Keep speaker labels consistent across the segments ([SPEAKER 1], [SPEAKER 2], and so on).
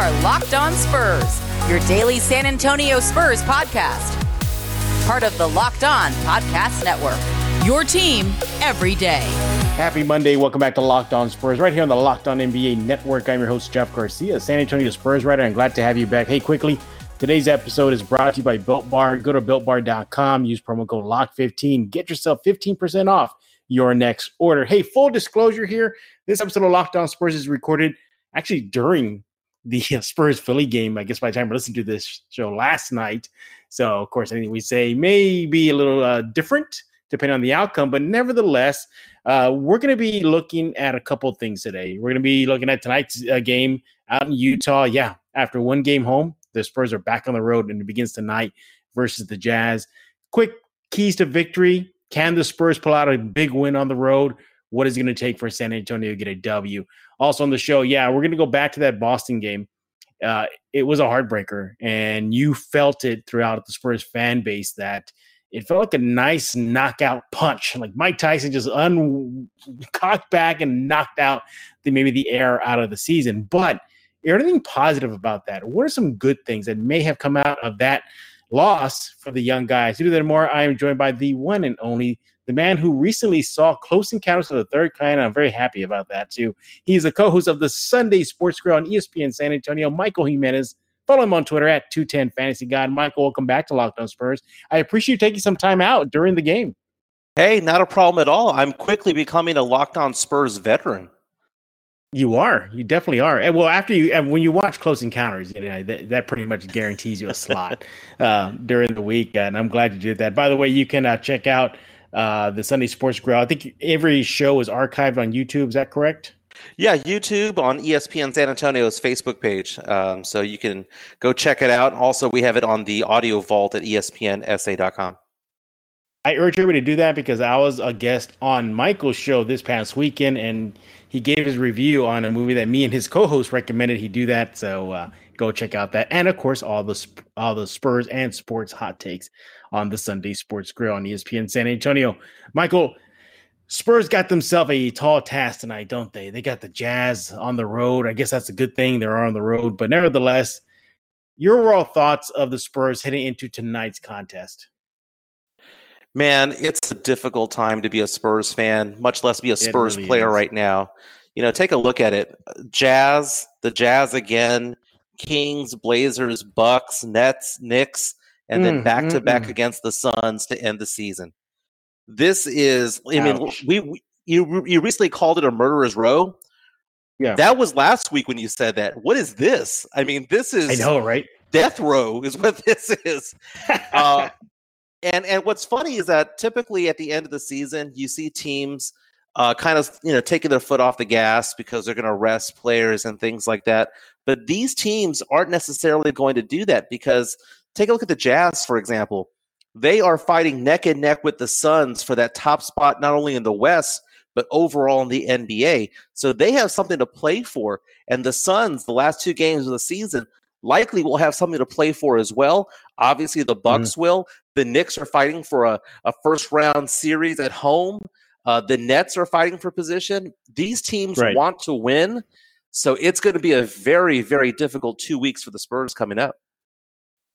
[SPEAKER 1] are Locked On Spurs, your daily San Antonio Spurs podcast. Part of the Locked On Podcast Network. Your team every day.
[SPEAKER 2] Happy Monday. Welcome back to Locked On Spurs, right here on the Locked On NBA Network. I'm your host, Jeff Garcia, San Antonio Spurs writer. I'm glad to have you back. Hey, quickly, today's episode is brought to you by Built Bar. Go to builtbar.com, use promo code LOCK15. Get yourself 15% off your next order. Hey, full disclosure here this episode of Locked On Spurs is recorded actually during the Spurs Philly game. I guess by the time I listened to this show last night. So, of course, anything we say may be a little uh, different depending on the outcome, but nevertheless, uh, we're going to be looking at a couple things today. We're going to be looking at tonight's uh, game out in Utah. Yeah, after one game home, the Spurs are back on the road and it begins tonight versus the Jazz. Quick keys to victory. Can the Spurs pull out a big win on the road? What is it going to take for San Antonio to get a W? Also on the show, yeah, we're going to go back to that Boston game. Uh, it was a heartbreaker, and you felt it throughout the Spurs fan base that it felt like a nice knockout punch. Like Mike Tyson just uncocked back and knocked out the maybe the air out of the season. But is anything positive about that? What are some good things that may have come out of that loss for the young guys? To do that more, I am joined by the one and only the man who recently saw Close Encounters of the Third Kind. I'm very happy about that too. He's a co-host of the Sunday Sports Grill on ESPN San Antonio. Michael Jimenez. Follow him on Twitter at 210 Fantasy God. Michael, welcome back to Locked On Spurs. I appreciate you taking some time out during the game.
[SPEAKER 3] Hey, not a problem at all. I'm quickly becoming a Locked On Spurs veteran.
[SPEAKER 2] You are. You definitely are. And well, after you, and when you watch Close Encounters, you know, that, that pretty much guarantees you a slot uh, during the week. And I'm glad you did that. By the way, you can uh, check out uh, the Sunday Sports Grill. I think every show is archived on YouTube. Is that correct?
[SPEAKER 3] Yeah, YouTube on ESPN San Antonio's Facebook page. Um, so you can go check it out. Also, we have it on the audio vault at espnsa.com.
[SPEAKER 2] I urge everybody to do that because I was a guest on Michael's show this past weekend and he gave his review on a movie that me and his co-host recommended he do that. So uh, go check out that. And of course, all the all the Spurs and sports hot takes on the Sunday Sports Grill on ESPN San Antonio. Michael, Spurs got themselves a tall task tonight, don't they? They got the Jazz on the road. I guess that's a good thing. They're on the road, but nevertheless, your overall thoughts of the Spurs heading into tonight's contest?
[SPEAKER 3] Man, it's a difficult time to be a Spurs fan, much less be a Spurs really player is. right now. You know, take a look at it. Jazz, the Jazz again, Kings, Blazers, Bucks, Nets, Knicks and then back to back against the Suns to end the season. This is, I mean, we, we you you recently called it a murderer's row. Yeah, that was last week when you said that. What is this? I mean, this is
[SPEAKER 2] I know, right?
[SPEAKER 3] Death row is what this is. uh, and and what's funny is that typically at the end of the season, you see teams uh, kind of you know taking their foot off the gas because they're going to rest players and things like that. But these teams aren't necessarily going to do that because Take a look at the Jazz, for example. They are fighting neck and neck with the Suns for that top spot, not only in the West, but overall in the NBA. So they have something to play for. And the Suns, the last two games of the season, likely will have something to play for as well. Obviously, the Bucks mm will. The Knicks are fighting for a, a first round series at home. Uh, the Nets are fighting for position. These teams right. want to win. So it's going to be a very, very difficult two weeks for the Spurs coming up.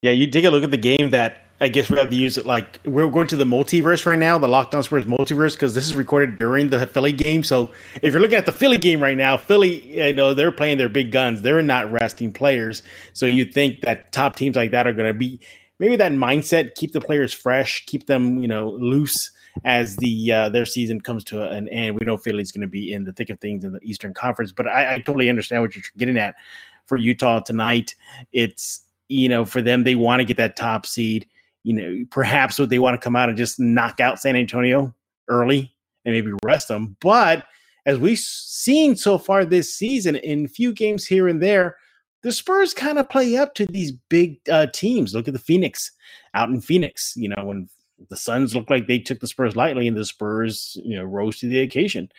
[SPEAKER 2] Yeah, you take a look at the game that I guess we have to use it like we're going to the multiverse right now, the Locked On Spurs multiverse, because this is recorded during the Philly game. So if you're looking at the Philly game right now, Philly, you know, they're playing their big guns. They're not resting players. So you think that top teams like that are going to be maybe that mindset, keep the players fresh, keep them, you know, loose as the uh, their season comes to an end. We know Philly's going to be in the thick of things in the Eastern Conference, but I, I totally understand what you're getting at for Utah tonight. It's you know, for them, they want to get that top seed. You know, perhaps what they want to come out and just knock out San Antonio early and maybe rest them. But as we've seen so far this season, in few games here and there, the Spurs kind of play up to these big uh, teams. Look at the Phoenix out in Phoenix. You know, when the Suns looked like they took the Spurs lightly, and the Spurs, you know, rose to the occasion.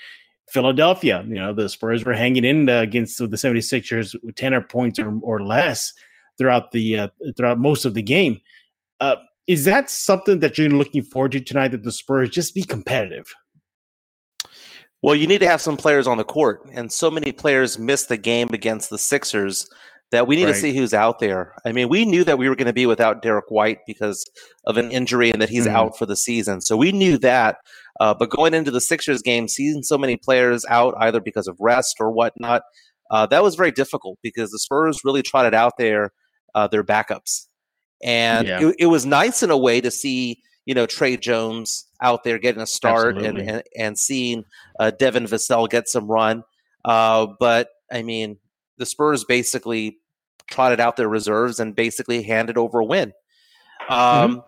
[SPEAKER 2] Philadelphia, you know, the Spurs were hanging in against the 76ers with 10 points or, or less throughout the uh, throughout most of the game. Uh, is that something that you're looking forward to tonight? That the Spurs just be competitive.
[SPEAKER 3] Well, you need to have some players on the court, and so many players missed the game against the Sixers that we need
[SPEAKER 2] Right.
[SPEAKER 3] to see who's out there. I mean, we knew that we were going to be without Derrick White because of an injury and that he's
[SPEAKER 2] Mhm.
[SPEAKER 3] out for the season. So we knew that. Uh, but going into the Sixers game, seeing so many players out either because of rest or whatnot, uh, that was very difficult because the Spurs really trotted out there uh, their backups. And
[SPEAKER 2] Yeah.
[SPEAKER 3] it, it was nice in a way to see, you know, Tre Jones out there getting a start and, and, and seeing uh, Devin Vassell get some run. Uh, but I mean, the Spurs basically trotted out their reserves and basically handed over a win. Um,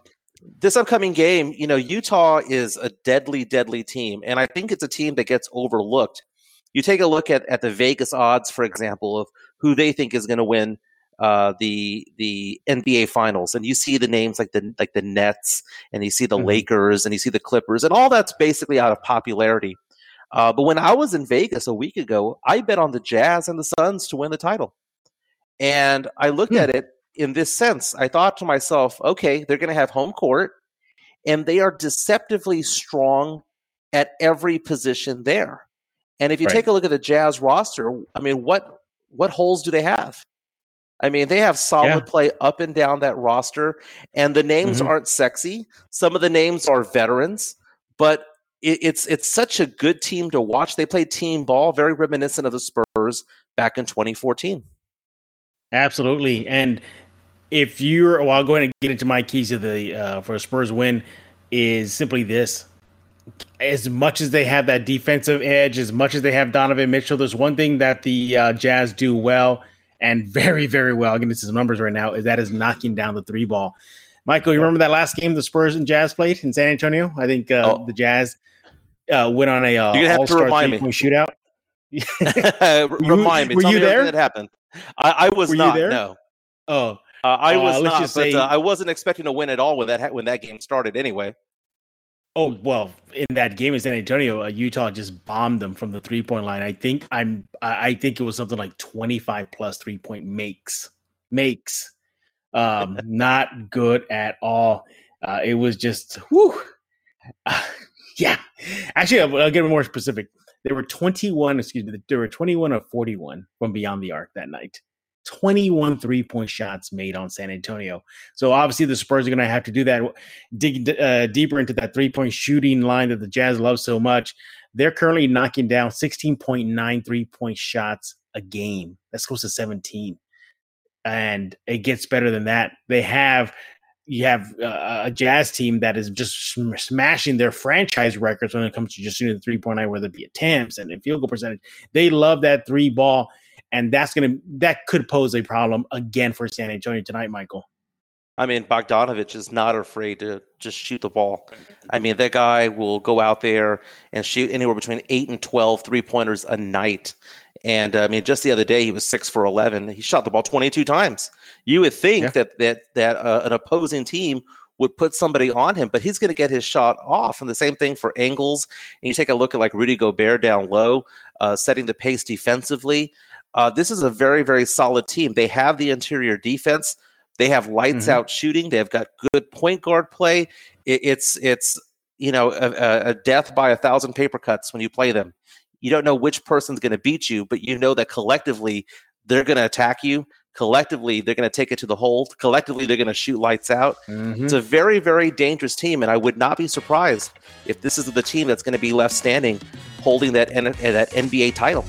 [SPEAKER 3] This upcoming game, you know, Utah is a deadly, deadly team, and I think it's a team that gets overlooked. You take a look at, at the Vegas odds, for example, of who they think is going to win uh, the the NBA Finals, and you see the names like the like the Nets, and you see the
[SPEAKER 2] Mhm.
[SPEAKER 3] Lakers, and you see the Clippers, and all that's basically out of popularity. Uh, but when I was in Vegas a week ago, I bet on the Jazz and the Suns to win the title. And I looked
[SPEAKER 2] Hmm.
[SPEAKER 3] at it in this sense. I thought to myself, okay, they're going to have home court, and they are deceptively strong at every position there. And if you
[SPEAKER 2] Right.
[SPEAKER 3] take a look at the Jazz roster, I mean, what what holes do they have? I mean, they have solid
[SPEAKER 2] Yeah.
[SPEAKER 3] play up and down that roster, and the names
[SPEAKER 2] Mhm.
[SPEAKER 3] aren't sexy. Some of the names are veterans, but it, it's it's such a good team to watch. They play team ball, very reminiscent of the Spurs back in 2014.
[SPEAKER 2] Absolutely. And if you're, well, I'll go ahead and get into my keys of the uh, for a Spurs win is simply this. As much as they have that defensive edge, as much as they have Donovan Mitchell, there's one thing that the uh, Jazz do well and very, very well. I'll get into some numbers right now. Is that is knocking down the three ball. Michael, you remember that last game the Spurs and Jazz played in San Antonio? I think uh,
[SPEAKER 3] Oh.
[SPEAKER 2] the Jazz uh, went on a uh,
[SPEAKER 3] gonna have to
[SPEAKER 2] all-star
[SPEAKER 3] remind me.
[SPEAKER 2] shootout.
[SPEAKER 3] Remind me.
[SPEAKER 2] were
[SPEAKER 3] Tell
[SPEAKER 2] you
[SPEAKER 3] me
[SPEAKER 2] there?
[SPEAKER 3] that happened. I, I was
[SPEAKER 2] Were you
[SPEAKER 3] not.
[SPEAKER 2] there?
[SPEAKER 3] No,
[SPEAKER 2] Oh,
[SPEAKER 3] uh, I
[SPEAKER 2] Uh,
[SPEAKER 3] was not. But
[SPEAKER 2] say-
[SPEAKER 3] uh, I wasn't expecting to win at all when that when that game started. Anyway,
[SPEAKER 2] Oh well, in that game in San Antonio, uh, Utah just bombed them from the three point line. I think I'm. I think it was something like twenty five plus three point makes makes. Um, not good at all. Uh, it was just whew. Uh, yeah, actually, I'll, I'll get more specific. There were twenty one. Excuse me. There were twenty one of forty one from beyond the arc that night. 21 three point shots made on San Antonio. So obviously the Spurs are going to have to do that dig uh, deeper into that three point shooting line that the Jazz love so much. They're currently knocking down 16.9 three point shots a game. That's close to 17. And it gets better than that. They have you have uh, a Jazz team that is just sm- smashing their franchise records when it comes to just shooting the three point whether it be attempts and field goal percentage. They love that three ball, and that's gonna that could pose a problem again for San Antonio tonight, Michael.
[SPEAKER 3] I mean, Bogdanovich is not afraid to just shoot the ball. I mean, that guy will go out there and shoot anywhere between eight and 12 three pointers a night. And uh, I mean, just the other day, he was six for 11. He shot the ball 22 times. You would think
[SPEAKER 2] Yeah.
[SPEAKER 3] that that that uh, an opposing team would put somebody on him, but he's going to get his shot off. And the same thing for Ingles. And you take a look at like Rudy Gobert down low, uh, setting the pace defensively. Uh, this is a very, very solid team. They have the interior defense. They have lights
[SPEAKER 2] Mhm.
[SPEAKER 3] out shooting. They've got good point guard play. It, it's it's you know a, a- death by a thousand paper cuts when you play them. You don't know which person's going to beat you, but you know that collectively they're going to attack you. Collectively, they're going to take it to the hole. Collectively, they're going to shoot lights out. It's a very, very dangerous team, and I would not be surprised if this is the team that's going to be left standing, holding that N- that NBA title.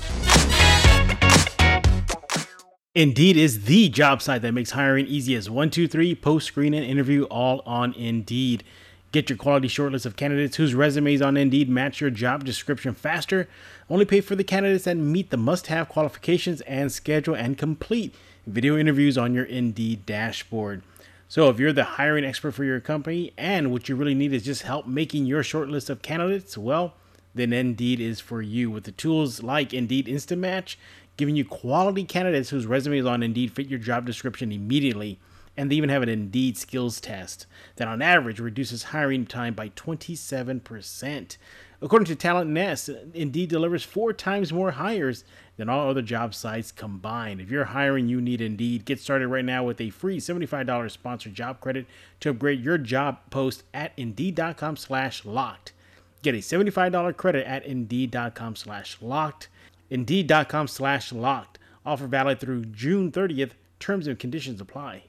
[SPEAKER 2] Indeed is the job site that makes hiring easy as one, two, three, post screen and interview all on Indeed. Get your quality shortlist of candidates whose resumes on Indeed match your job description faster. Only pay for the candidates that meet the must have qualifications and schedule and complete video interviews on your Indeed dashboard. So, if you're the hiring expert for your company and what you really need is just help making your shortlist of candidates, well, then Indeed is for you with the tools like Indeed Instant Match, giving you quality candidates whose resumes on Indeed fit your job description immediately. And they even have an Indeed skills test that on average reduces hiring time by 27%. According to Talent Nest, Indeed delivers four times more hires than all other job sites combined. If you're hiring, you need Indeed. Get started right now with a free $75 sponsored job credit to upgrade your job post at Indeed.com slash locked. Get a $75 credit at Indeed.com slash locked. Indeed.com slash locked. Offer valid through June 30th, terms and conditions apply?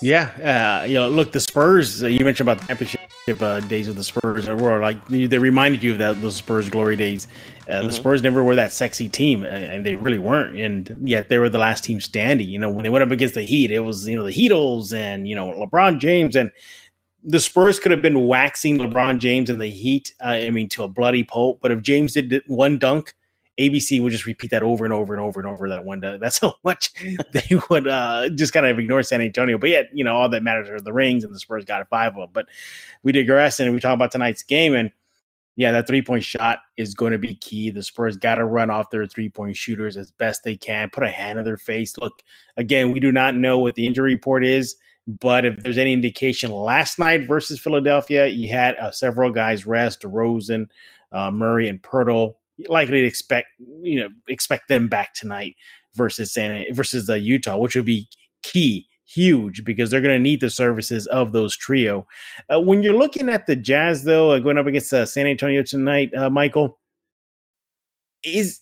[SPEAKER 2] Yeah, uh, you know, look, the Spurs. Uh, you mentioned about the championship uh, days of the Spurs, Were like they reminded you of that those Spurs glory days. Uh, mm-hmm. The Spurs never were that sexy team, and they really weren't. And yet they were the last team standing. You know, when they went up against the Heat, it was you know the Heatles and you know LeBron James, and the Spurs could have been waxing LeBron James and the Heat. Uh, I mean, to a bloody pulp. But if James did one dunk, ABC would just repeat that over and over and over and over that one. That's how much they would uh, just kind of ignore San Antonio. But yet, you know, all that matters are the rings, and the Spurs got five of them. But we digress, and we talk about tonight's game, and yeah, that three point shot is going to be key. The Spurs got to run off their three point shooters as best they can, put a hand on their face. Look, again, we do not know what the injury report is. But if there's any indication, last night versus Philadelphia, you had uh, several guys rest, Rosen, uh, Murray, and Poeltl likely to expect you know expect them back tonight versus San versus the Utah, which would be key, huge because they're going to need the services of those trio. Uh, when you're looking at the Jazz, though, uh, going up against uh, San Antonio tonight, uh, Michael, is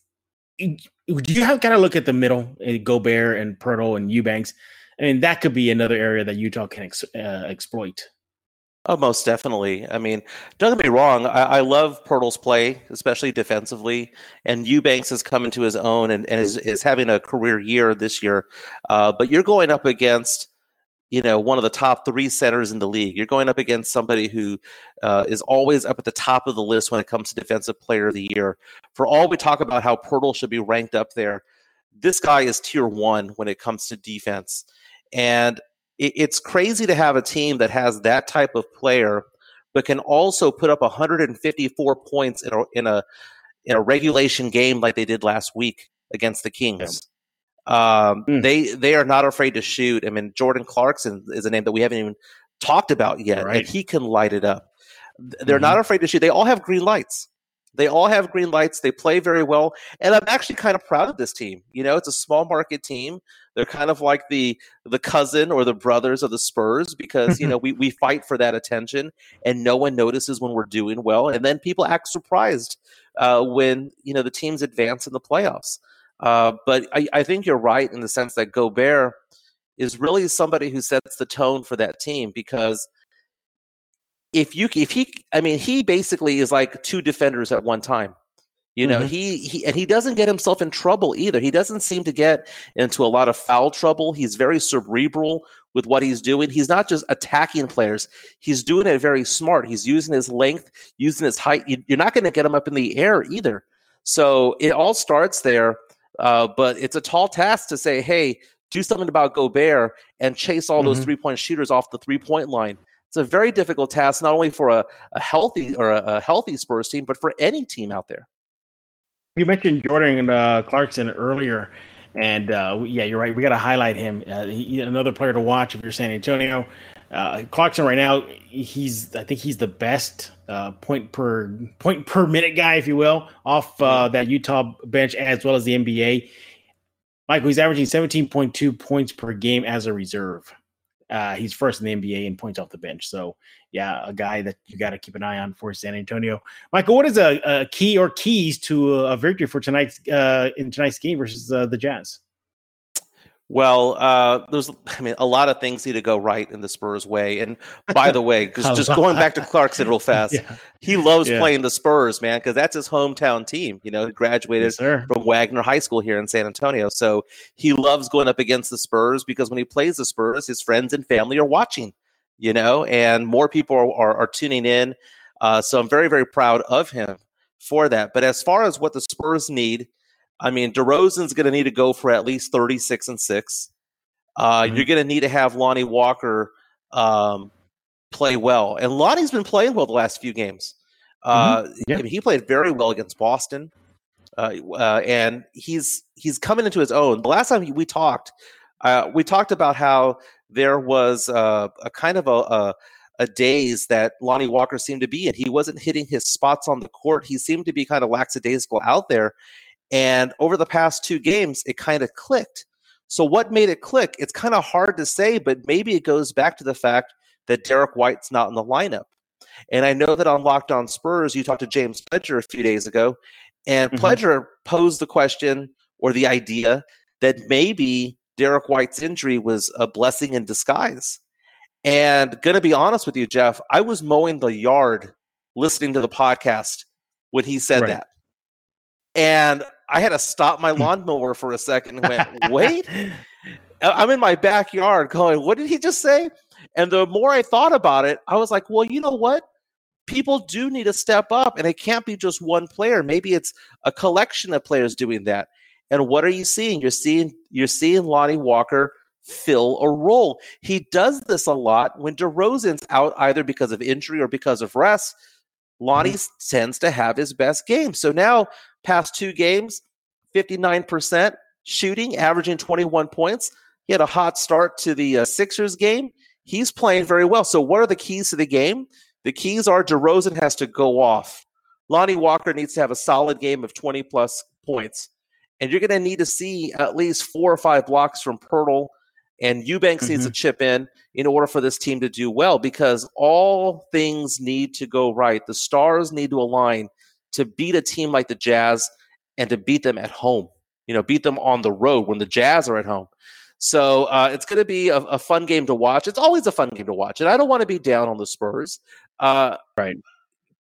[SPEAKER 2] do you have kind of look at the middle, uh, Gobert and Poeltl and Eubanks? I mean, that could be another area that Utah can ex- uh, exploit.
[SPEAKER 3] Oh, most definitely. I mean, don't get me wrong. I, I love Poeltl's play, especially defensively. And Eubanks has come into his own and, and is, is having a career year this year. Uh, but you're going up against, you know, one of the top three centers in the league. You're going up against somebody who uh, is always up at the top of the list when it comes to defensive player of the year. For all we talk about how Poeltl should be ranked up there, this guy is tier one when it comes to defense. And it, it's crazy to have a team that has that type of player, but can also put up 154 points in a in a in a regulation game like they did last week against the Kings. Um, mm. They they are not afraid to shoot. I mean, Jordan Clarkson is a name that we haven't even talked about yet, right. and he can light it up. They're mm-hmm. not afraid to shoot. They all have green lights. They all have green lights. They play very well, and I'm actually kind of proud of this team. You know, it's a small market team. They're kind of like the the cousin or the brothers of the Spurs because you know we we fight for that attention, and no one notices when we're doing well, and then people act surprised uh, when you know the teams advance in the playoffs. Uh, but I, I think you're right in the sense that Gobert is really somebody who sets the tone for that team because if you if he I mean he basically is like two defenders at one time. You know, mm-hmm. he, he and he doesn't get himself in trouble either. He doesn't seem to get into a lot of foul trouble. He's very cerebral with what he's doing. He's not just attacking players. He's doing it very smart. He's using his length, using his height. You're not going to get him up in the air either. So it all starts there. Uh, but it's a tall task to say, hey, do something about Gobert and chase all mm-hmm. those three point shooters off the three point line it's a very difficult task, not only for a, a healthy or a, a, healthy Spurs team, but for any team out there.
[SPEAKER 2] You mentioned Jordan uh, Clarkson earlier, and uh, yeah, you're right. We got to highlight him. Uh, he, another player to watch if you're San Antonio. Uh, Clarkson right now, he's I think he's the best uh, point per point per minute guy, if you will, off uh, that Utah bench as well as the NBA. Michael, he's averaging 17.2 points per game as a reserve. Uh, he's first in the NBA in points off the bench. So, yeah, a guy that you got to keep an eye on for San Antonio. Michael, what is a, a key or keys to a victory for tonight's uh, in tonight's game versus uh, the Jazz?
[SPEAKER 3] Well, uh, there's, I mean, a lot of things need to go right in the Spurs way. And by the way, because just going back to Clarkson real fast, yeah. he loves yeah. playing the Spurs, man, because that's his hometown team. You know, he graduated yes, from Wagner High School here in San Antonio, so he loves going up against the Spurs because when he plays the Spurs, his friends and family are watching. You know, and more people are, are, are tuning in. Uh, so I'm very, very proud of him for that. But as far as what the Spurs need I mean, DeRozan's going to need to go for at least 36 and 6. Uh, mm-hmm. You're going to need to have Lonnie Walker um, play well. And Lonnie's been playing well the last few games. Uh, mm-hmm. yeah. I mean, he played very well against Boston. Uh, uh, and he's he's coming into his own. The last time we talked, uh, we talked about how there was uh, a kind of a, a, a daze that Lonnie Walker seemed to be in. He wasn't hitting his spots on the court. He seemed to be kind of lackadaisical out there. And over the past two games, it kind of clicked. So, what made it click? It's kind of hard to say, but maybe it goes back to the fact that Derrick White's not in the lineup. And I know that on Locked On Spurs, you talked to James Fletcher a few days ago, And mm-hmm. Pledger posed the question or the idea that maybe Derrick White's injury was a blessing in disguise. And gonna be honest with you, Jeff, I was mowing the yard listening to the podcast when he said right. that. And I had to stop my lawnmower for a second and went, wait. I'm in my backyard going, what did he just say? And the more I thought about it, I was like, well, you know what? People do need to step up, and it can't be just one player. Maybe it's a collection of players doing that. And what are you seeing? You're seeing you're seeing Lonnie Walker fill a role. He does this a lot when DeRozan's out either because of injury or because of rest. Lonnie mm-hmm. tends to have his best game. So now, past two games, 59% shooting, averaging 21 points. He had a hot start to the uh, Sixers game. He's playing very well. So, what are the keys to the game? The keys are DeRozan has to go off. Lonnie Walker needs to have a solid game of 20 plus points. And you're going to need to see at least four or five blocks from Poeltl and Eubanks mm-hmm. needs to mm-hmm. chip in in order for this team to do well because all things need to go right. The stars need to align to beat a team like the Jazz and to beat them at home. You know, beat them on the road when the Jazz are at home. So uh, it's going to be a, a, fun game to watch. It's always a fun game to watch, and I don't want to be down on the Spurs. Uh,
[SPEAKER 2] right.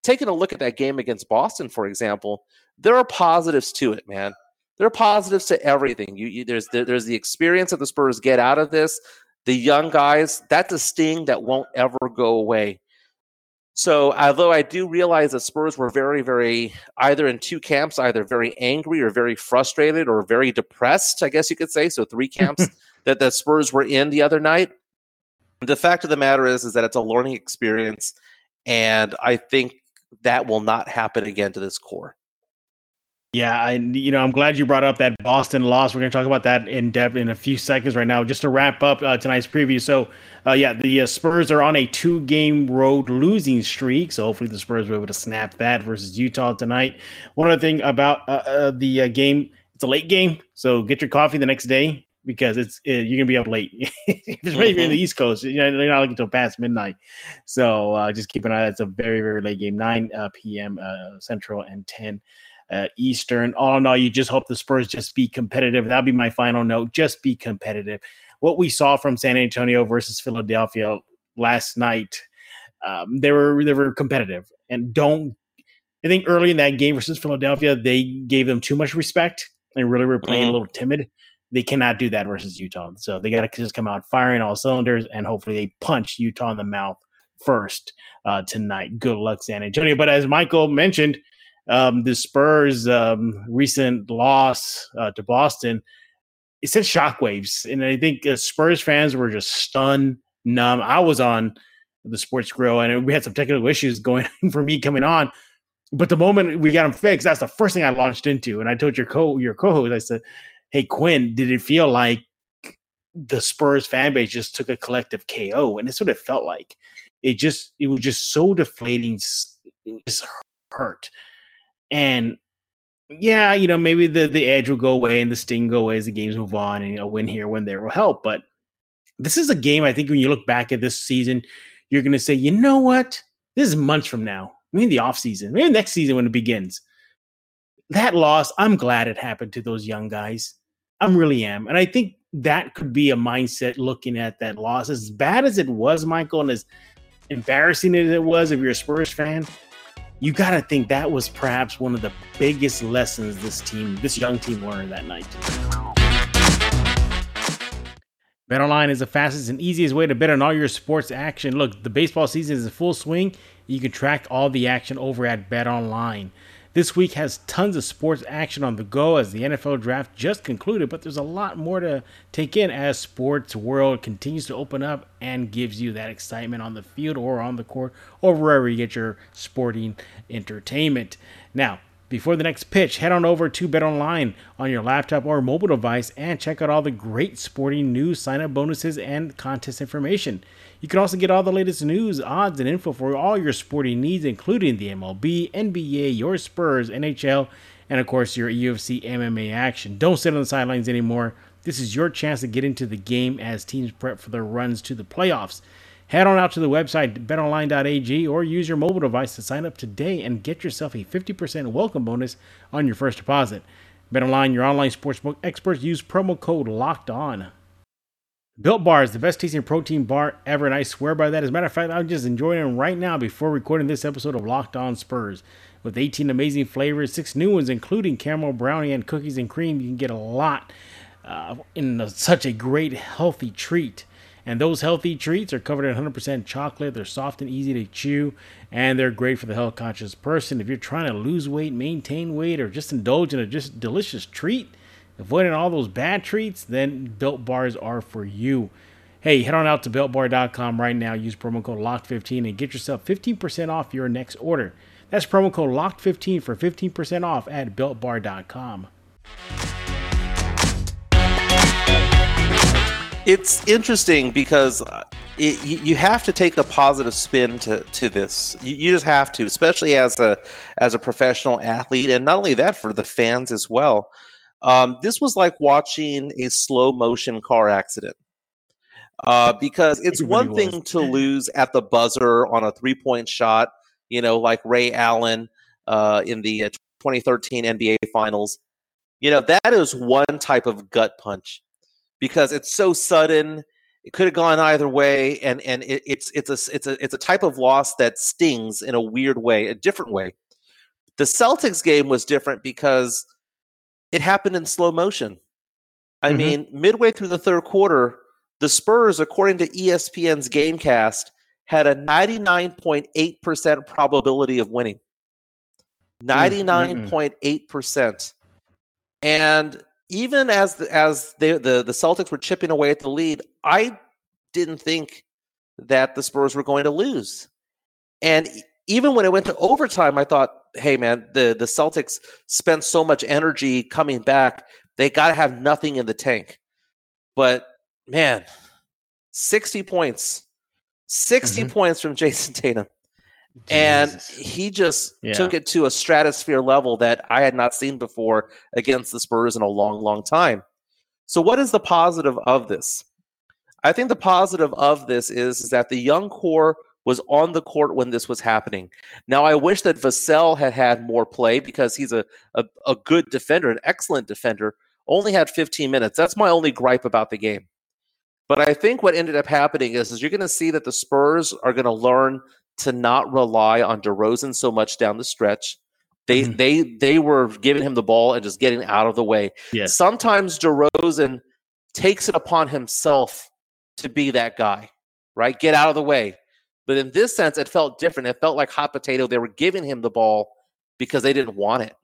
[SPEAKER 3] Taking a look at that game against Boston, for example, there are positives to it, man there are positives to everything. You, you there's there, there's the experience that the Spurs get out of this. The young guys, that's a sting that won't ever go away. So, although I do realize that Spurs were very, very either in two camps, either very angry or very frustrated or very depressed, I guess you could say. So, three camps that the Spurs were in the other night. The fact of the matter is, is that it's a learning experience, and I think that will not happen again to this core.
[SPEAKER 2] Yeah, I you know I'm glad you brought up that Boston loss. We're going to talk about that in depth in a few seconds right now. Just to wrap up uh, tonight's preview. So, uh, yeah, the uh, Spurs are on a two-game road losing streak. So hopefully the Spurs will be able to snap that versus Utah tonight. One other thing about uh, uh, the uh, game, it's a late game, so get your coffee the next day because it's it, you're gonna be up late. it's maybe in the East Coast. You know, they're not looking until past midnight. So just keep an eye. That it's a very very late game, 9 p.m. Central and 10 uh, Eastern. All in all, you just hope the Spurs just be competitive. That'll be my final note. Just be competitive. What we saw from San Antonio versus Philadelphia last night, um, they were they were competitive. And don't I think early in that game versus Philadelphia, they gave them too much respect and really were playing mm-hmm. a little timid. They cannot do that versus Utah. So they got to just come out firing all cylinders and hopefully they punch Utah in the mouth first uh, tonight. Good luck, San Antonio. But as Michael mentioned, um, the Spurs' um, recent loss uh, to Boston, it sent shockwaves, and I think uh, Spurs fans were just stunned, numb. I was on the Sports Grill, and we had some technical issues going for me coming on. But the moment we got them fixed, that's the first thing I launched into. And I told your co your co-host, I said, "Hey Quinn, did it feel like the Spurs fan base just took a collective KO?" And it's what it felt like. It just it was just so deflating. It just hurt. And yeah, you know, maybe the the edge will go away and the sting go away as the games move on, and a win here, win there will help. But this is a game I think when you look back at this season, you're going to say, you know what, this is months from now, maybe the off season, maybe next season when it begins. That loss, I'm glad it happened to those young guys. I really am, and I think that could be a mindset looking at that loss. As bad as it was, Michael, and as embarrassing as it was, if you're a Spurs fan, you got to think that was perhaps one of the biggest lessons this team, this young team learned that night. Bet online is the fastest and easiest way to bet on all your sports action. Look, the baseball season is in full swing. You can track all the action over at BetOnline. This week has tons of sports action on the go as the NFL draft just concluded, but there's a lot more to take in as sports world continues to open up and gives you that excitement on the field or on the court or wherever you get your sporting entertainment. Now, before the next pitch, head on over to BetOnline on your laptop or mobile device and check out all the great sporting news, sign up bonuses, and contest information. You can also get all the latest news, odds, and info for all your sporting needs, including the MLB, NBA, your Spurs, NHL, and of course your UFC MMA action. Don't sit on the sidelines anymore. This is your chance to get into the game as teams prep for their runs to the playoffs. Head on out to the website betonline.ag or use your mobile device to sign up today and get yourself a 50% welcome bonus on your first deposit. BetOnline, your online sportsbook experts, use promo code LOCKED ON. Built Bar is the best tasting protein bar ever, and I swear by that. As a matter of fact, I'm just enjoying them right now before recording this episode of Locked On Spurs. With 18 amazing flavors, six new ones, including caramel brownie and cookies and cream, you can get a lot uh, in a, such a great, healthy treat. And those healthy treats are covered in 100% chocolate. They're soft and easy to chew, and they're great for the health conscious person. If you're trying to lose weight, maintain weight, or just indulge in a just delicious treat, avoiding all those bad treats, then Built Bars are for you. Hey, head on out to builtbar.com right now. Use promo code LOCKED15 and get yourself 15% off your next order. That's promo code LOCKED15 for 15% off at builtbar.com.
[SPEAKER 3] It's interesting because uh, it, you have to take a positive spin to, to this. You, you just have to, especially as a as a professional athlete, and not only that for the fans as well. Um, this was like watching a slow motion car accident. Uh, because it's one thing to lose at the buzzer on a three point shot, you know, like Ray Allen uh, in the uh, 2013 NBA Finals. You know, that is one type of gut punch because it's so sudden. It could have gone either way, and and it, it's it's a it's a it's a type of loss that stings in a weird way, a different way. The Celtics game was different because it happened in slow motion. I mm-hmm. mean, midway through the third quarter, the Spurs, according to ESPN's GameCast, had a 99.8% probability of winning. Mm, mm, mm. 99.8%. And even as the, as they, the the Celtics were chipping away at the lead, I didn't think that the Spurs were going to lose. And even when it went to overtime, I thought, hey man, the the Celtics spent so much energy coming back, they got to have nothing in the tank. But man, 60 points. 60 mm-hmm. points from Jayson Tatum. Jesus. And he just yeah. took it to a stratosphere level that I had not seen before against the Spurs in a long, long time. So, what is the positive of this? I think the positive of this is, is that the young core was on the court when this was happening. Now, I wish that Vassell had had more play because he's a, a, a good defender, an excellent defender, only had 15 minutes. That's my only gripe about the game. But I think what ended up happening is, is you're going to see that the Spurs are going to learn to not rely on DeRozan so much down the stretch. They mm-hmm. they they were giving him the ball and just getting out of the way.
[SPEAKER 2] Yeah.
[SPEAKER 3] Sometimes DeRozan takes it upon himself to be that guy, right? Get out of the way. But in this sense, it felt different. It felt like hot potato. They were giving him the ball because they didn't want it.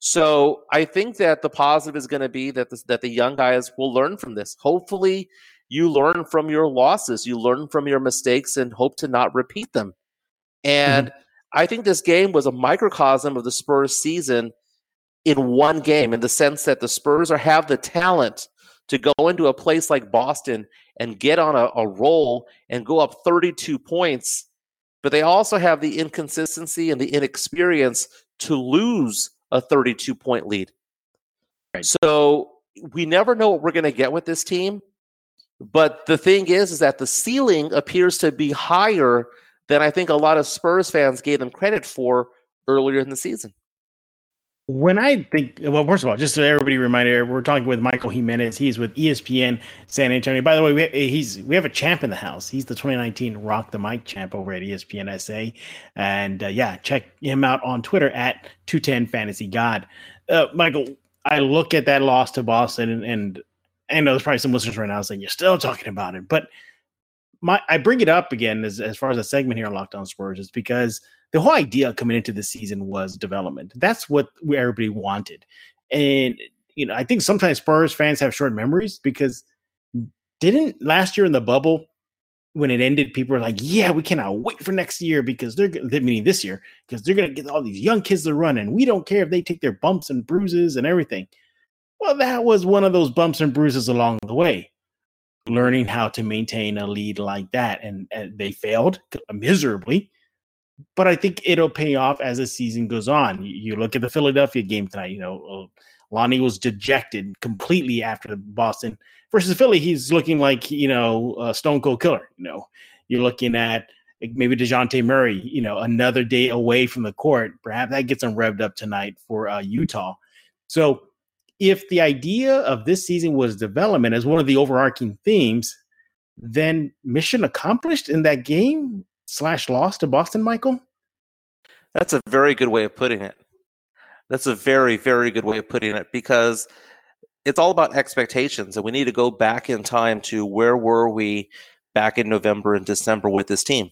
[SPEAKER 3] So I think that the positive is going to be that that the young guys will learn from this. Hopefully, you learn from your losses, you learn from your mistakes, and hope to not repeat them. And mm-hmm. I think this game was a microcosm of the Spurs season in one game, in the sense that the Spurs are have the talent to go into a place like Boston and get on a, a roll and go up 32 points, but they also have the inconsistency and the inexperience to lose a 32 point lead. Right. So we never know what we're going to get with this team. But the thing is, is that the ceiling appears to be higher than I think a lot of Spurs fans gave them credit for earlier in the season.
[SPEAKER 2] When I think, well, first of all, just so everybody reminded, we're talking with Michael Jimenez. He's with ESPN San Antonio. By the way, we have, he's we have a champ in the house. He's the 2019 Rock the Mic champ over at ESPN SA, and uh, yeah, check him out on Twitter at 210 Fantasy God. Uh, Michael, I look at that loss to Boston, and, and I know there's probably some listeners right now saying you're still talking about it, but my I bring it up again as, as far as a segment here on Locked On Spurs is because the whole idea coming into the season was development. That's what everybody wanted, and you know I think sometimes Spurs fans have short memories because didn't last year in the bubble when it ended, people were like, "Yeah, we cannot wait for next year because they're meaning this year because they're going to get all these young kids to run, and we don't care if they take their bumps and bruises and everything." Well, that was one of those bumps and bruises along the way, learning how to maintain a lead like that. And, and they failed miserably. but I think it'll pay off as the season goes on. You, you look at the Philadelphia game tonight. You know, uh, Lonnie was dejected completely after Boston versus Philly. He's looking like you know a Stone Cold Killer. You know, you're looking at maybe Dejounte Murray. You know, another day away from the court. Perhaps that gets him revved up tonight for uh, Utah. So, if the idea of this season was development as one of the overarching themes, then mission accomplished in that game slash loss to Boston, Michael?
[SPEAKER 3] That's a very good way of putting it. That's a very, very good way of putting it because it's all about expectations. And we need to go back in time to where were we back in November and December with this team.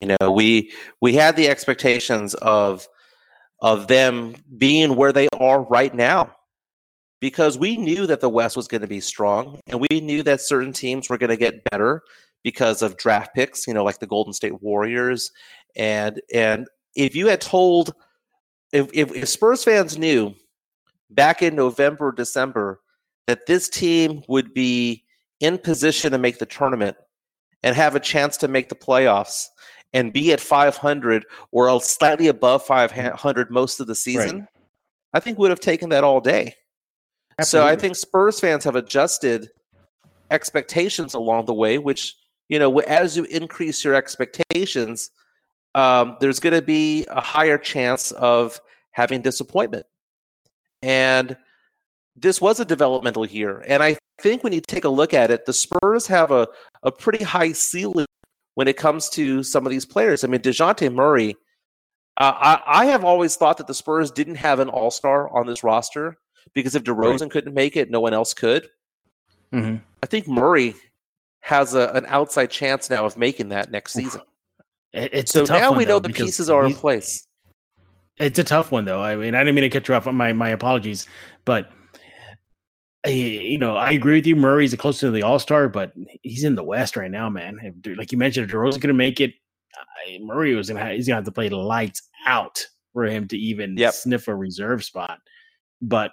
[SPEAKER 3] You know, we we had the expectations of of them being where they are right now because we knew that the West was going to be strong and we knew that certain teams were going to get better because of draft picks, you know, like the Golden State Warriors. And and if you had told if, if, if Spurs fans knew back in November, December that this team would be in position to make the tournament and have a chance to make the playoffs and be at 500 or slightly above 500 most of the season, right. I think we would have taken that all day. Absolutely. So I think Spurs fans have adjusted expectations along the way, which you know, as you increase your expectations, um, there's going to be a higher chance of having disappointment. And this was a developmental year. And I think when you take a look at it, the Spurs have a, a pretty high ceiling when it comes to some of these players. I mean, Dejounte Murray, uh, I, I, have always thought that the Spurs didn't have an all star on this roster because if DeRozan right. couldn't make it, no one else could. Mm-hmm. I think Murray has a, an outside chance now of making that next season.
[SPEAKER 2] It's
[SPEAKER 3] so now we know the pieces are in place.
[SPEAKER 2] It's a tough one though. I mean, I didn't mean to cut you off. My my apologies, but you know, I agree with you. Murray's close to the All Star, but he's in the West right now, man. Like you mentioned, if DeRozan's going to make it, Murray was gonna he's gonna have to play lights out for him to even yep. sniff a reserve spot. But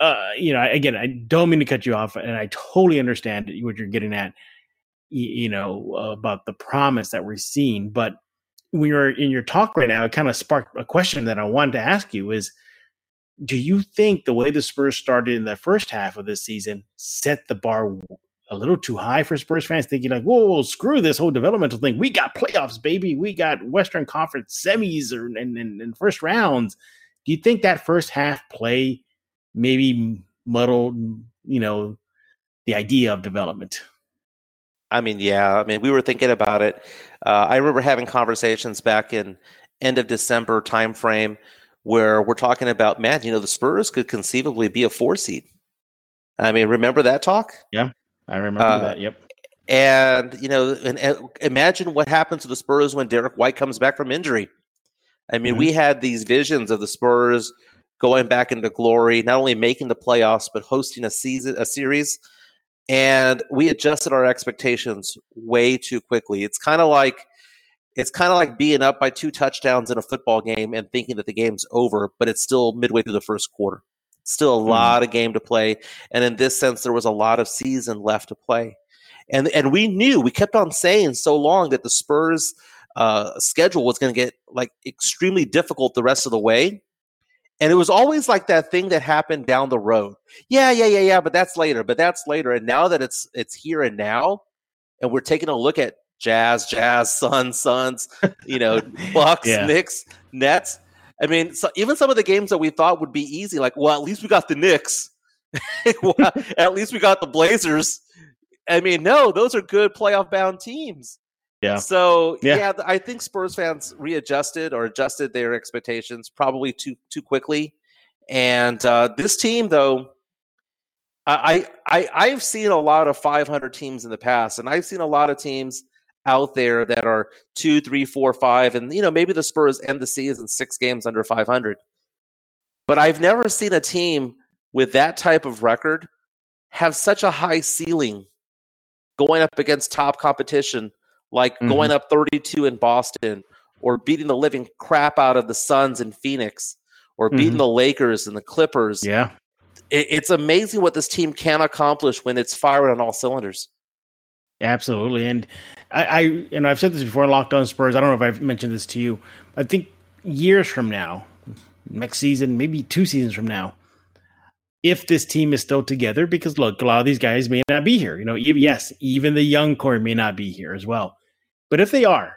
[SPEAKER 2] uh, you know, again, I don't mean to cut you off, and I totally understand what you're getting at you know, about the promise that we're seeing. But when you're in your talk right now, it kind of sparked a question that I wanted to ask you is do you think the way the Spurs started in the first half of this season set the bar a little too high for Spurs fans, thinking like, whoa, whoa screw this whole developmental thing. We got playoffs, baby. We got Western Conference semis and, and, and first rounds. Do you think that first half play maybe muddled, you know, the idea of development?
[SPEAKER 3] I mean, yeah. I mean, we were thinking about it. Uh, I remember having conversations back in end of December timeframe where we're talking about, man, you know, the Spurs could conceivably be a four seed. I mean, remember that talk?
[SPEAKER 2] Yeah, I remember uh, that. Yep.
[SPEAKER 3] And you know, and, and, imagine what happens to the Spurs when Derrick White comes back from injury. I mean, mm-hmm. we had these visions of the Spurs going back into glory, not only making the playoffs but hosting a season, a series and we adjusted our expectations way too quickly. It's kind of like it's kind of like being up by two touchdowns in a football game and thinking that the game's over, but it's still midway through the first quarter. Still a mm. lot of game to play, and in this sense, there was a lot of season left to play. And and we knew we kept on saying so long that the Spurs uh, schedule was going to get like extremely difficult the rest of the way. And it was always like that thing that happened down the road. Yeah, yeah, yeah, yeah, but that's later, but that's later. And now that it's it's here and now, and we're taking a look at Jazz, Jazz, Suns, Suns, you know, Bucks, yeah. Knicks, Nets. I mean, so even some of the games that we thought would be easy, like, well, at least we got the Knicks. well, at least we got the Blazers. I mean, no, those are good playoff bound teams.
[SPEAKER 2] Yeah.
[SPEAKER 3] So yeah. yeah. I think Spurs fans readjusted or adjusted their expectations probably too too quickly. And uh, this team, though, I I I've seen a lot of 500 teams in the past, and I've seen a lot of teams out there that are two, three, four, five, and you know maybe the Spurs end the season six games under 500. But I've never seen a team with that type of record have such a high ceiling going up against top competition like mm-hmm. going up 32 in Boston or beating the living crap out of the Suns in Phoenix or beating mm-hmm. the Lakers and the Clippers.
[SPEAKER 2] Yeah.
[SPEAKER 3] It, it's amazing what this team can accomplish when it's firing on all cylinders.
[SPEAKER 2] Absolutely. And I, I and I've said this before in Locked On Spurs. I don't know if I've mentioned this to you. I think years from now, next season, maybe two seasons from now, if this team is still together, because look, a lot of these guys may not be here. You know, yes, even the young core may not be here as well. But if they are,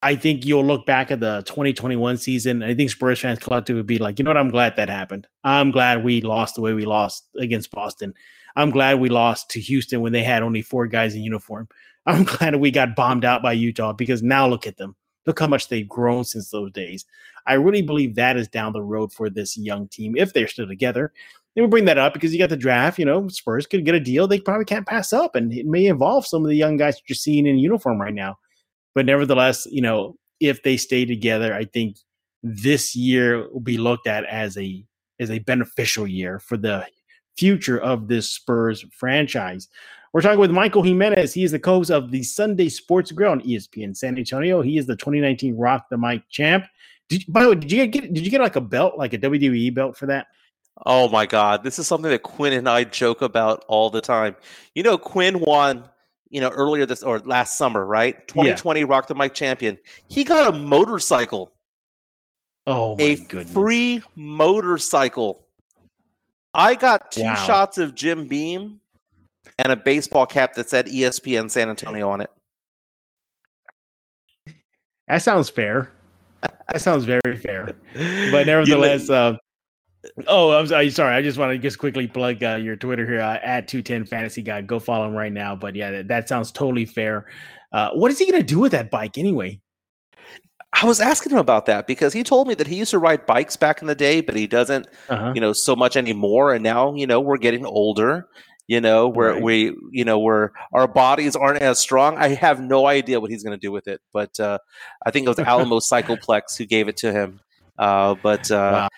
[SPEAKER 2] I think you'll look back at the 2021 season. I think Spurs fans collectively would be like, you know what? I'm glad that happened. I'm glad we lost the way we lost against Boston. I'm glad we lost to Houston when they had only four guys in uniform. I'm glad we got bombed out by Utah because now look at them. Look how much they've grown since those days. I really believe that is down the road for this young team if they're still together. And we bring that up because you got the draft. You know, Spurs could get a deal they probably can't pass up, and it may involve some of the young guys you're seeing in uniform right now. But nevertheless, you know, if they stay together, I think this year will be looked at as a as a beneficial year for the future of this Spurs franchise. We're talking with Michael Jimenez. He is the co host of the Sunday Sports Grill on ESPN San Antonio. He is the 2019 Rock the Mic champ. Did, by the way, did you get did you get like a belt, like a WWE belt for that?
[SPEAKER 3] Oh my God, this is something that Quinn and I joke about all the time. You know, Quinn won, you know, earlier this or last summer, right? 2020 yeah. Rock the Mic champion. He got a motorcycle.
[SPEAKER 2] Oh
[SPEAKER 3] a
[SPEAKER 2] goodness.
[SPEAKER 3] free motorcycle. I got two wow. shots of Jim Beam and a baseball cap that said ESPN San Antonio on it.
[SPEAKER 2] That sounds fair. That sounds very fair. But nevertheless, uh, oh, I'm sorry, sorry. I just want to just quickly plug uh, your Twitter here uh, at 210 Fantasy Guy. Go follow him right now. But yeah, that, that sounds totally fair. Uh, what is he going to do with that bike anyway?
[SPEAKER 3] I was asking him about that because he told me that he used to ride bikes back in the day, but he doesn't, uh-huh. you know, so much anymore. And now, you know, we're getting older. You know, where right. we, you know, where our bodies aren't as strong. I have no idea what he's going to do with it, but uh, I think it was Alamo Cycleplex who gave it to him. Uh, but uh, wow.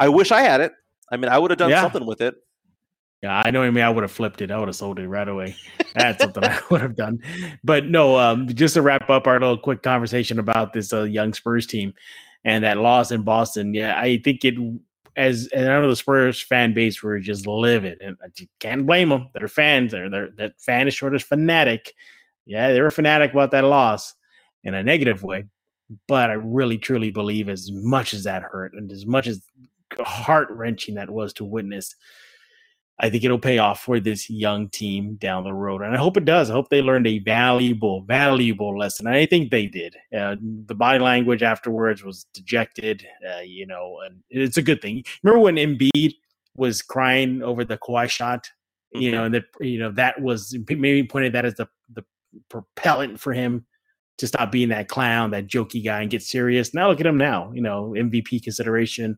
[SPEAKER 3] I wish I had it. I mean, I would have done yeah. something with it.
[SPEAKER 2] Yeah, I know. I mean, I would have flipped it. I would have sold it right away. That's something I would have done. But no, um, just to wrap up our little quick conversation about this uh, young Spurs team and that loss in Boston. Yeah, I think it as and I know the Spurs fan base were just livid, and you can't blame them. They're fans. They're, they're that fan is short as fanatic. Yeah, they were fanatic about that loss in a negative way. But I really truly believe, as much as that hurt, and as much as heart wrenching that was to witness, I think it'll pay off for this young team down the road. And I hope it does. I hope they learned a valuable, valuable lesson. And I think they did. Uh, the body language afterwards was dejected, uh, you know, and it's a good thing. Remember when Embiid was crying over the Kawhi shot? You mm-hmm. know, and that you know that was maybe pointed that as the the propellant for him to stop being that clown, that jokey guy, and get serious. Now look at him now. You know, MVP consideration.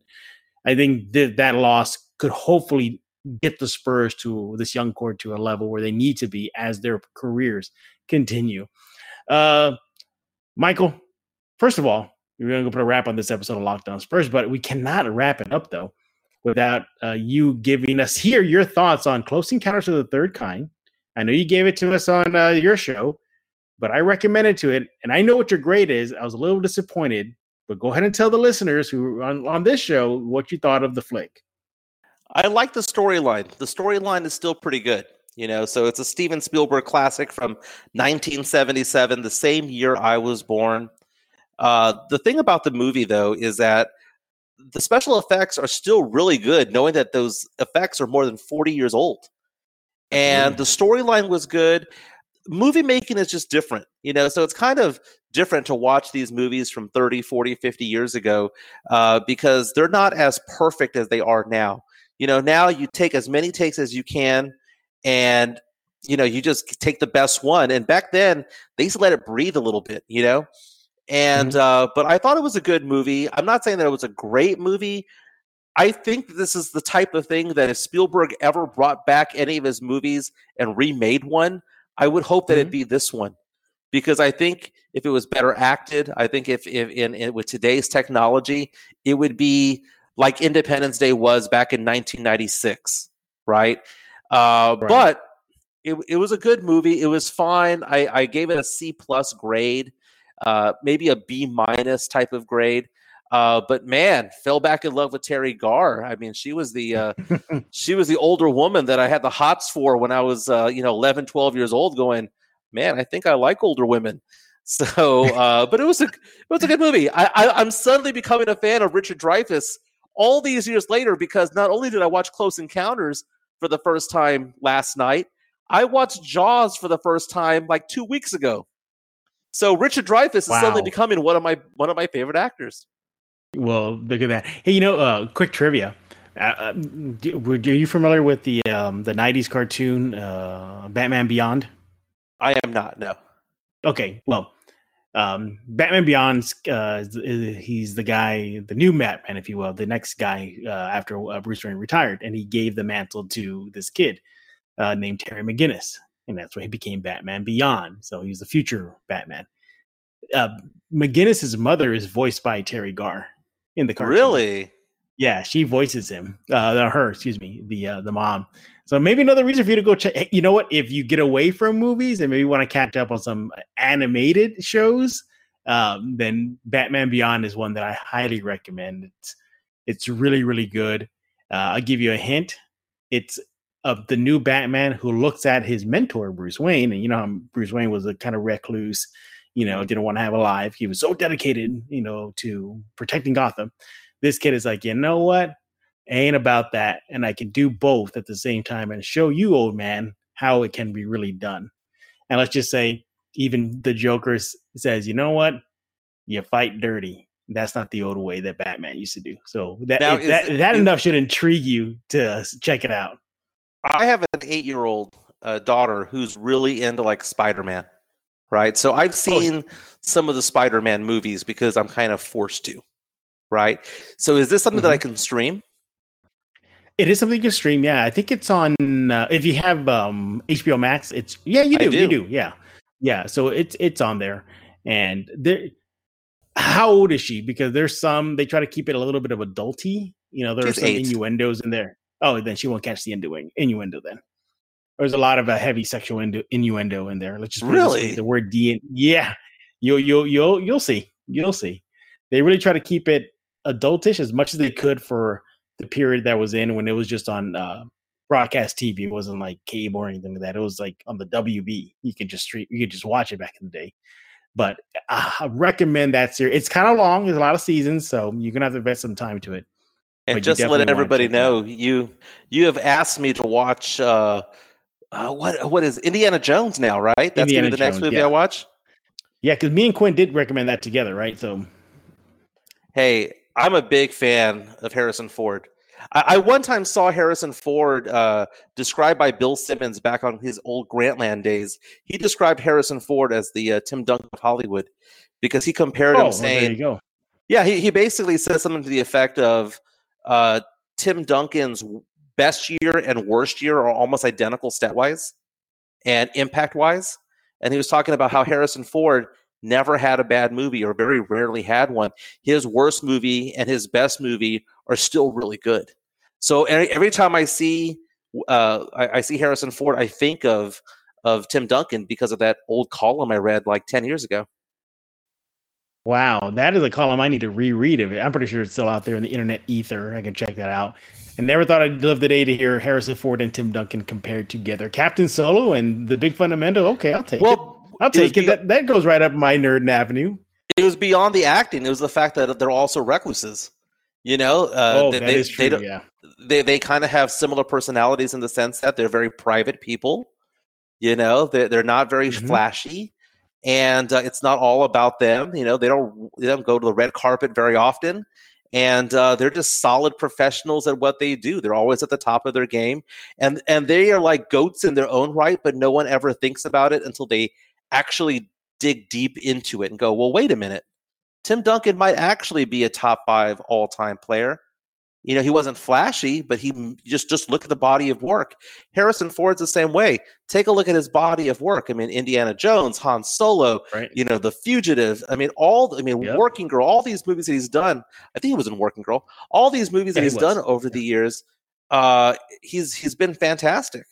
[SPEAKER 2] I think that that loss could hopefully get the Spurs to this young core to a level where they need to be as their careers continue. Uh, Michael, first of all, we're going to put a wrap on this episode of Locked On Spurs, but we cannot wrap it up though without uh, you giving us here your thoughts on Close Encounters of the Third Kind. I know you gave it to us on uh, your show, but I recommended to it, and I know what your grade is. I was a little disappointed, but go ahead and tell the listeners who on, on this show what you thought of the flick.
[SPEAKER 3] I like the storyline. The storyline is still pretty good. You know, so it's a Steven Spielberg classic from 1977, the same year I was born. Uh, the thing about the movie, though, is that the special effects are still really good, knowing that those effects are more than 40 years old. And mm. the storyline was good. Movie making is just different, you know, so it's kind of different to watch these movies from 30, 40, 50 years ago uh, because they're not as perfect as they are now. You know now you take as many takes as you can and you know you just take the best one. And back then they used to let it breathe a little bit you know? And mm-hmm. uh but i thought it was a good movie. I'm not saying that it was a great movie. I think this is the type of thing that if spielberg ever brought back any of his movies and remade one i would hope that mm-hmm. it'd be this one because i think if it was better acted i think if, if in, in with today's technology it would be like Independence Day was back in 1996, right? Uh, right. But it, it was a good movie. It was fine. I, I gave it a C plus grade, uh, maybe a B minus type of grade. Uh, but man, fell back in love with Teri Garr. I mean, she was the uh, she was the older woman that I had the hots for when I was uh, you know 11, 12 years old. Going, man, I think I like older women. So, uh, but it was a it was a good movie. I, I I'm suddenly becoming a fan of Richard Dreyfuss all these years later because not only did I watch Close Encounters for the first time last night, I watched Jaws for the first time like two weeks ago. So Richard Dreyfuss is suddenly becoming one of my one of my favorite actors.
[SPEAKER 2] Well, look at that. Hey, you know, uh, quick trivia. Uh, uh, are you familiar with the um, the '90s cartoon uh, Batman Beyond?
[SPEAKER 3] I am not no.
[SPEAKER 2] Okay, well, um, Batman Beyond, uh, he's the guy, the new Batman, if you will, the next guy uh, after uh, Bruce Wayne retired, and he gave the mantle to this kid uh, named Terry McGinnis, and that's why he became Batman Beyond. So he's the future Batman. Uh, McGinnis's mother is voiced by Teri Garr in the cartoon.
[SPEAKER 3] Really?
[SPEAKER 2] Yeah, she voices him. Uh, her, excuse me, the uh, the mom. So maybe another reason for you to go check. You know what? If you get away from movies and maybe want to catch up on some animated shows, um, then Batman Beyond is one that I highly recommend. It's it's really really good. Uh, I'll give you a hint. It's of the new Batman who looks at his mentor Bruce Wayne, and you know how Bruce Wayne was a kind of recluse, you know, didn't want to have a life. He was so dedicated, you know, to protecting Gotham this kid is like, you know what? Ain't about that. And I can do both at the same time and show you, old man, how it can be really done. And let's just say, even the Joker says, you know what? You fight dirty. That's not the old way that Batman used to do. So that
[SPEAKER 3] Now, is
[SPEAKER 2] that, that
[SPEAKER 3] is-
[SPEAKER 2] enough should intrigue you to check it out.
[SPEAKER 3] I have an eight year old uh, daughter who's really into like Spider Man, right? So I've seen some of the Spider Man movies because I'm kind of forced to, right? So is this something that I can stream?
[SPEAKER 2] It is something you can stream. Yeah, I think it's on. Uh, if you have um, HBO Max, it's yeah, you
[SPEAKER 3] I
[SPEAKER 2] do, you
[SPEAKER 3] do.
[SPEAKER 2] do, yeah, yeah. So it's it's on there, and there. How old is she? Because there's some they try to keep it a little bit of adulty. You know, there's some
[SPEAKER 3] eight.
[SPEAKER 2] innuendos in there. Oh, then she won't catch the innu- innuendo. Then there's a lot of uh, heavy sexual innu- innuendo in there. Let's just put it this way,
[SPEAKER 3] Really?
[SPEAKER 2] the word D. Yeah, you'll you'll you'll you'll see. You'll see. They really try to keep it adultish as much as they could for the period that was in when it was just on uh, broadcast TV. It wasn't like cable or anything like that. It was like on the WB. You could just stream, you could just watch it back in the day. But uh, I recommend that series. It's kind of long. There's a lot of seasons, so you're gonna have to invest some time to it.
[SPEAKER 3] And
[SPEAKER 2] you
[SPEAKER 3] just let everybody know, you you have asked me to watch uh, uh, what what is Indiana Jones now, right? That's gonna be the next movie
[SPEAKER 2] yeah.
[SPEAKER 3] I watch.
[SPEAKER 2] Yeah, because me and Quinn did recommend that together, right? So
[SPEAKER 3] Hey, I'm a big fan of Harrison Ford. I, I one time saw Harrison Ford uh, described by Bill Simmons back on his old Grantland days. He described Harrison Ford as the uh, Tim Duncan of Hollywood because he compared
[SPEAKER 2] oh,
[SPEAKER 3] him
[SPEAKER 2] well, there
[SPEAKER 3] saying,
[SPEAKER 2] you go.
[SPEAKER 3] Yeah, he, he basically says something to the effect of uh, Tim Duncan's best year and worst year are almost identical stat wise and impact wise. And he was talking about how Harrison Ford never had a bad movie or very rarely had one. His worst movie and his best movie are still really good. So every, time I see uh, I, I see Harrison Ford, I think of of Tim Duncan because of that old column I read like ten years ago.
[SPEAKER 2] Wow, that is a column I need to reread of it. I'm pretty sure it's still out there in the internet ether. I can check that out. And never thought I'd live the day to hear Harrison Ford and Tim Duncan compared together. Captain Solo and the Big Fundamental. Okay, I'll take it.
[SPEAKER 3] Well,
[SPEAKER 2] I'll take it.
[SPEAKER 3] be-
[SPEAKER 2] That, that goes right up my nerd avenue.
[SPEAKER 3] it was beyond the acting. It was the fact that they're also recluses. You know, uh,
[SPEAKER 2] oh,
[SPEAKER 3] they,
[SPEAKER 2] that
[SPEAKER 3] they,
[SPEAKER 2] is
[SPEAKER 3] they
[SPEAKER 2] true.
[SPEAKER 3] don't-
[SPEAKER 2] yeah.
[SPEAKER 3] they they kind of have similar personalities in the sense that they're very private people. You know, they're they're not very
[SPEAKER 2] Mhm.
[SPEAKER 3] flashy, and uh, it's not all about them. You know, they don't they don't go to the red carpet very often, and uh, they're just solid professionals at what they do. They're always at the top of their game, and and they are like goats in their own right, but no one ever thinks about it until they actually dig deep into it and go, well, wait a minute. Tim Duncan might actually be a top five all time player. You know, he wasn't flashy, but he just just look at the body of work. Harrison Ford's the same way. Take a look at his body of work. I mean, Indiana Jones, Han Solo,
[SPEAKER 2] Right.
[SPEAKER 3] you know, The Fugitive. I mean, all I mean,
[SPEAKER 2] Yep.
[SPEAKER 3] Working Girl, all these movies that he's done. I think he was in Working Girl. All these movies
[SPEAKER 2] Yeah,
[SPEAKER 3] that
[SPEAKER 2] he
[SPEAKER 3] he's done over the years, uh, he's he's been fantastic.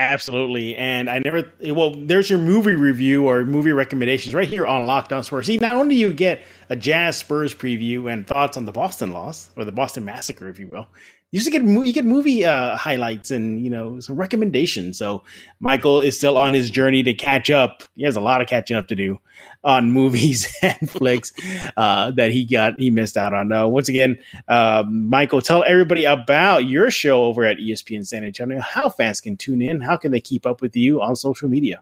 [SPEAKER 2] Absolutely. And I never, well, there's your movie review or movie recommendations right here on Locked On Spurs. See, not only do you get a Jazz Spurs preview and thoughts on the Boston loss or the Boston massacre, if you will. You just get you get movie uh, highlights and you know some recommendations. So Michael is still on his journey to catch up. He has a lot of catching up to do on movies and flicks uh, that he got he missed out on. Uh, once again, uh, Michael, tell everybody about your show over at ESPN San Antonio. How fans can tune in? How can they keep up with you on social media?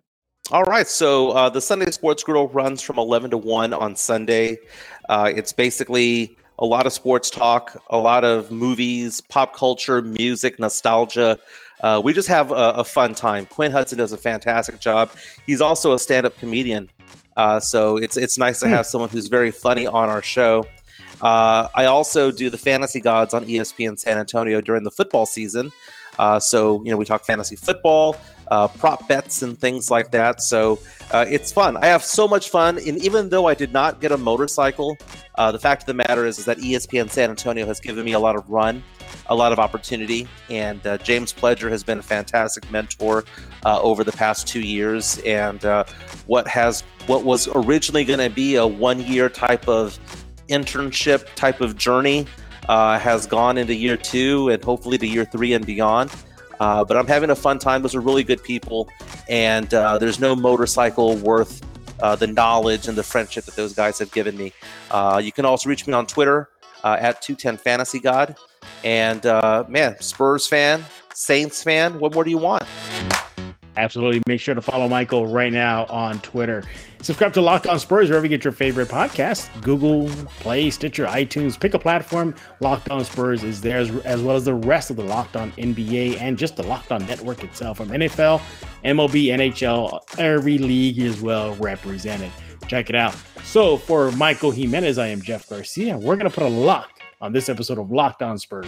[SPEAKER 3] All right, so uh, the Sunday Sports Grill runs from 11 to 1 on Sunday. Uh, it's basically a lot of sports talk, a lot of movies, pop culture, music, nostalgia. Uh, we just have a, a, fun time. Quinn Hudson does a fantastic job. He's also a stand-up comedian, uh, so it's it's nice to hmm. have someone who's very funny on our show. Uh, I also do the Fantasy Gods on ESPN San Antonio during the football season. Uh, so you know we talk fantasy football, uh, prop bets, and things like that. So uh, it's fun. I have so much fun, and even though I did not get a motorcycle, uh, the fact of the matter is, is that ESPN San Antonio has given me a lot of run, a lot of opportunity, and uh, James Pledger has been a fantastic mentor over the past two years. And what has what was originally going to be a one-year type of internship type of journey uh, has gone into year two and hopefully to year three and beyond. Uh, but I'm having a fun time. Those are really good people, and uh, there's no motorcycle worth uh, the knowledge and the friendship that those guys have given me. Uh, you can also reach me on Twitter uh, at 210 Fantasy God. And man, Spurs fan, Saints fan, what more do you want?
[SPEAKER 2] Absolutely. Make sure to follow Michael right now on Twitter. Subscribe to Locked On Spurs wherever you get your favorite podcast Google, Play, Stitcher, iTunes. Pick a platform. Locked On Spurs is there, as, as well as the rest of the Locked On NBA and just the Locked On network itself from NFL, MLB, NHL, every league is well represented. Check it out. So for Michael Jimenez, I am Jeff Garcia. We're going to put a lock on this episode of Locked On Spurs.